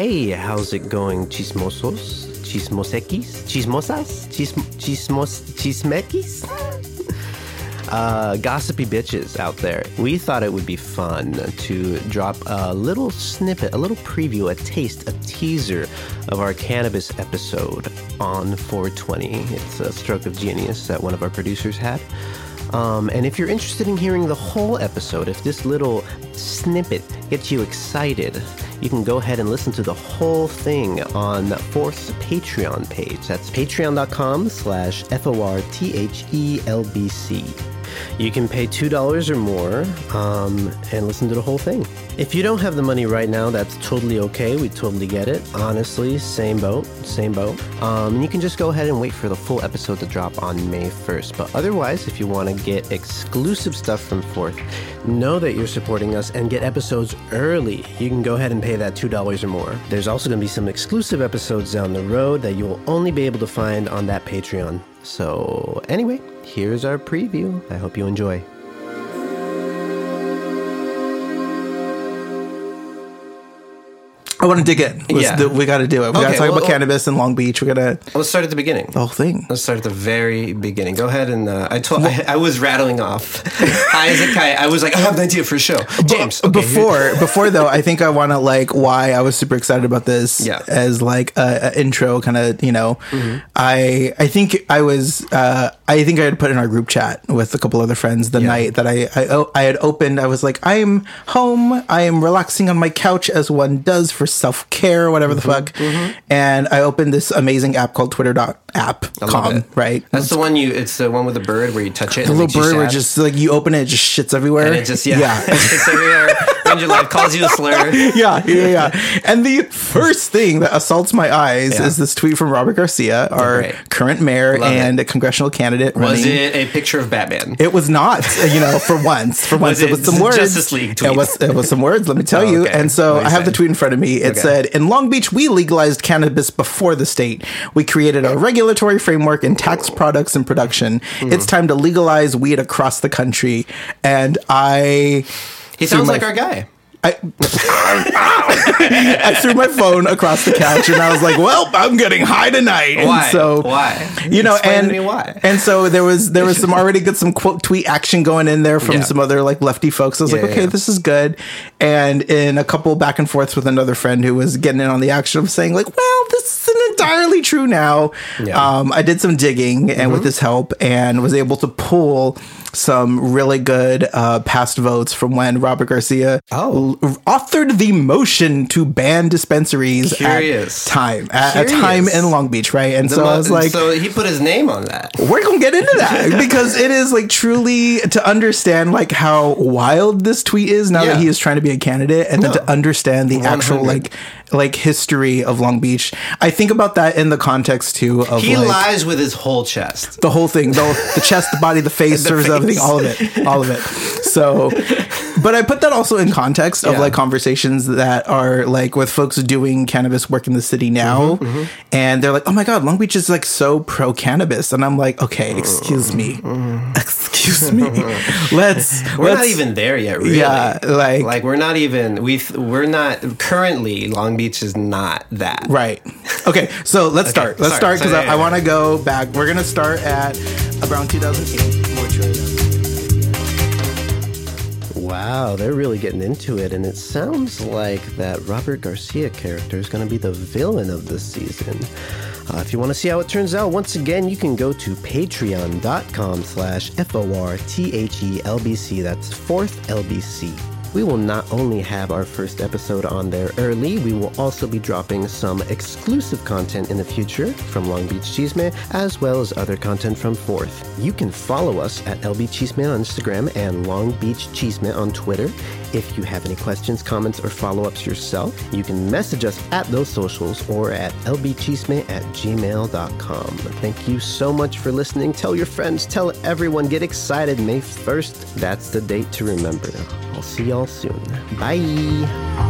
Hey, how's it going, chismosos? chismosequis, Chismosas? Chism- chismos- chismekis? uh, gossipy bitches out there. We thought it would be fun to drop a little snippet, a little preview, a taste, a teaser of our cannabis episode on 420. It's a stroke of genius that one of our producers had. Um, and if you're interested in hearing the whole episode, if this little snippet gets you excited, you can go ahead and listen to the whole thing on FORTHE's Patreon page. That's patreon.com slash F-O-R-T-H-E-L-B-C. You can pay $2 or more um, and listen to the whole thing. If you don't have the money right now, that's totally okay. We totally get it. Honestly, same boat, same boat. Um, and you can just go ahead and wait for the full episode to drop on May 1st. But otherwise, if you want to get exclusive stuff from FORTHE, know that you're supporting us and get episodes early. You can go ahead and pay that $2 or more. There's also going to be some exclusive episodes down the road that you will only be able to find on that Patreon. So, anyway, here's our preview. I hope you enjoy. I want to dig in. Let's Yeah. do- we got to do it. We got to talk well- about cannabis in Long Beach. We got to Let's start at the beginning. the whole thing. Let's start at the very beginning. Go ahead and uh, I told I, I was rattling off Isaac. I, I was like, I have an idea for a show. James, okay, before before though, I think I want to like why I was super excited about this Yeah. as like a, a intro kind of you know. I I think I was uh, I think I had put in our group chat with a couple other friends the Yeah. night that I, I oh, I had opened. I was like, I am home. I am relaxing on my couch as one does for self care, whatever the mm-hmm. fuck. Mm-hmm. And I opened this amazing app called Twitter app com right. That's the one you. It's the one with the bird where you touch it. the and it little makes you bird where sad. just like you open it, it just shits everywhere. and it just yeah, yeah. it's everywhere. Your life, calls you a slur. yeah, yeah, yeah. And the first thing that assaults my eyes Yeah. is this tweet from Robert Garcia, our Great. current mayor Love and a congressional candidate. Was running. it a picture of Batman? It was not, you know, for once. For once, Was it was some words. Justice League tweet? It was, it was some words. Let me tell Oh, you. And so I have the tweet in front of me. It Okay. said, "In Long Beach, we legalized cannabis before the state. We created a regulatory framework and tax products and production. Hmm. It's time to legalize weed across the country." And I. He sounds like our guy. I, I threw my phone across the couch and I was like, "Well, I'm getting high tonight." And Why? so Why? You know, Explain and why. and so there was there was some already good some quote tweet action going in there from Yeah. some other like lefty folks. I was Yeah, like, "Okay, yeah. this is good." And in a couple back and forths with another friend who was getting in on the action of saying like, "Well, this isn't entirely true now." Yeah. Mm-hmm. Um, I did some digging and with his help and was able to pull some really good uh, past votes from when Robert Garcia Oh. l- authored the motion to ban dispensaries Curious. at time at a time in Long Beach, right? And The so I was like, so he put his name on that. we're gonna get into that because it is like truly to understand like how wild this tweet is now Yeah. that he is trying to be a candidate and then to understand the actual like like history of Long Beach. I think about that in the context too of He like lies with his whole chest. the whole thing, the, the chest, the body, the face, The serves face. everything, all of it, all of it. So, but I put that also in context of Yeah. like conversations that are like with folks doing cannabis work in the city now, Mm-hmm, and they're like, "Oh my god, Long Beach is like so pro cannabis," and I'm like, "Okay, excuse me, excuse me, let's. We're let's not even there yet, really. yeah, like, like we're not even we we're not currently Long Beach is not that. right." Okay, so let's start. Let's sorry, start because I, I want to go back. We're gonna start at around 2008. More true. Wow, they're really getting into it, and it sounds like that Robert Garcia character is going to be the villain of this season. Uh, if you want to see how it turns out, once again, you can go to patreon.com slash F-O-R-T-H-E-L-B-C. That's FORTHE LBC. We will not only have our first episode on there early, we will also be dropping some exclusive content in the future from Long Beach Chisme, as well as other content from FORTHE. You can follow us at LB Chisme on Instagram and Long Beach Chisme on Twitter. If you have any questions, comments, or follow ups yourself, you can message us at those socials or at lbchisme at gmail.com. Thank you so much for listening. Tell your friends, tell everyone, get excited. May 1st, that's the date to remember. I'll see y'all soon. Bye.